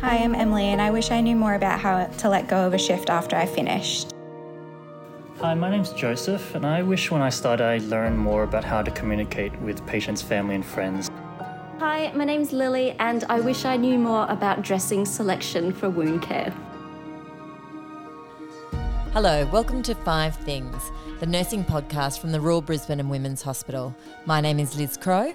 I'm Emily, and I wish I knew more about how to let go of a shift after I finished. Hi, my name's Joseph, and I wish when I started I learned more about how to communicate with patients, family, and friends. Hi, my name's Lily, and I wish I knew more about dressing selection for wound care. Hello, welcome to Five Things, the nursing podcast from the Royal Brisbane and Women's Hospital. My name is Liz Crow.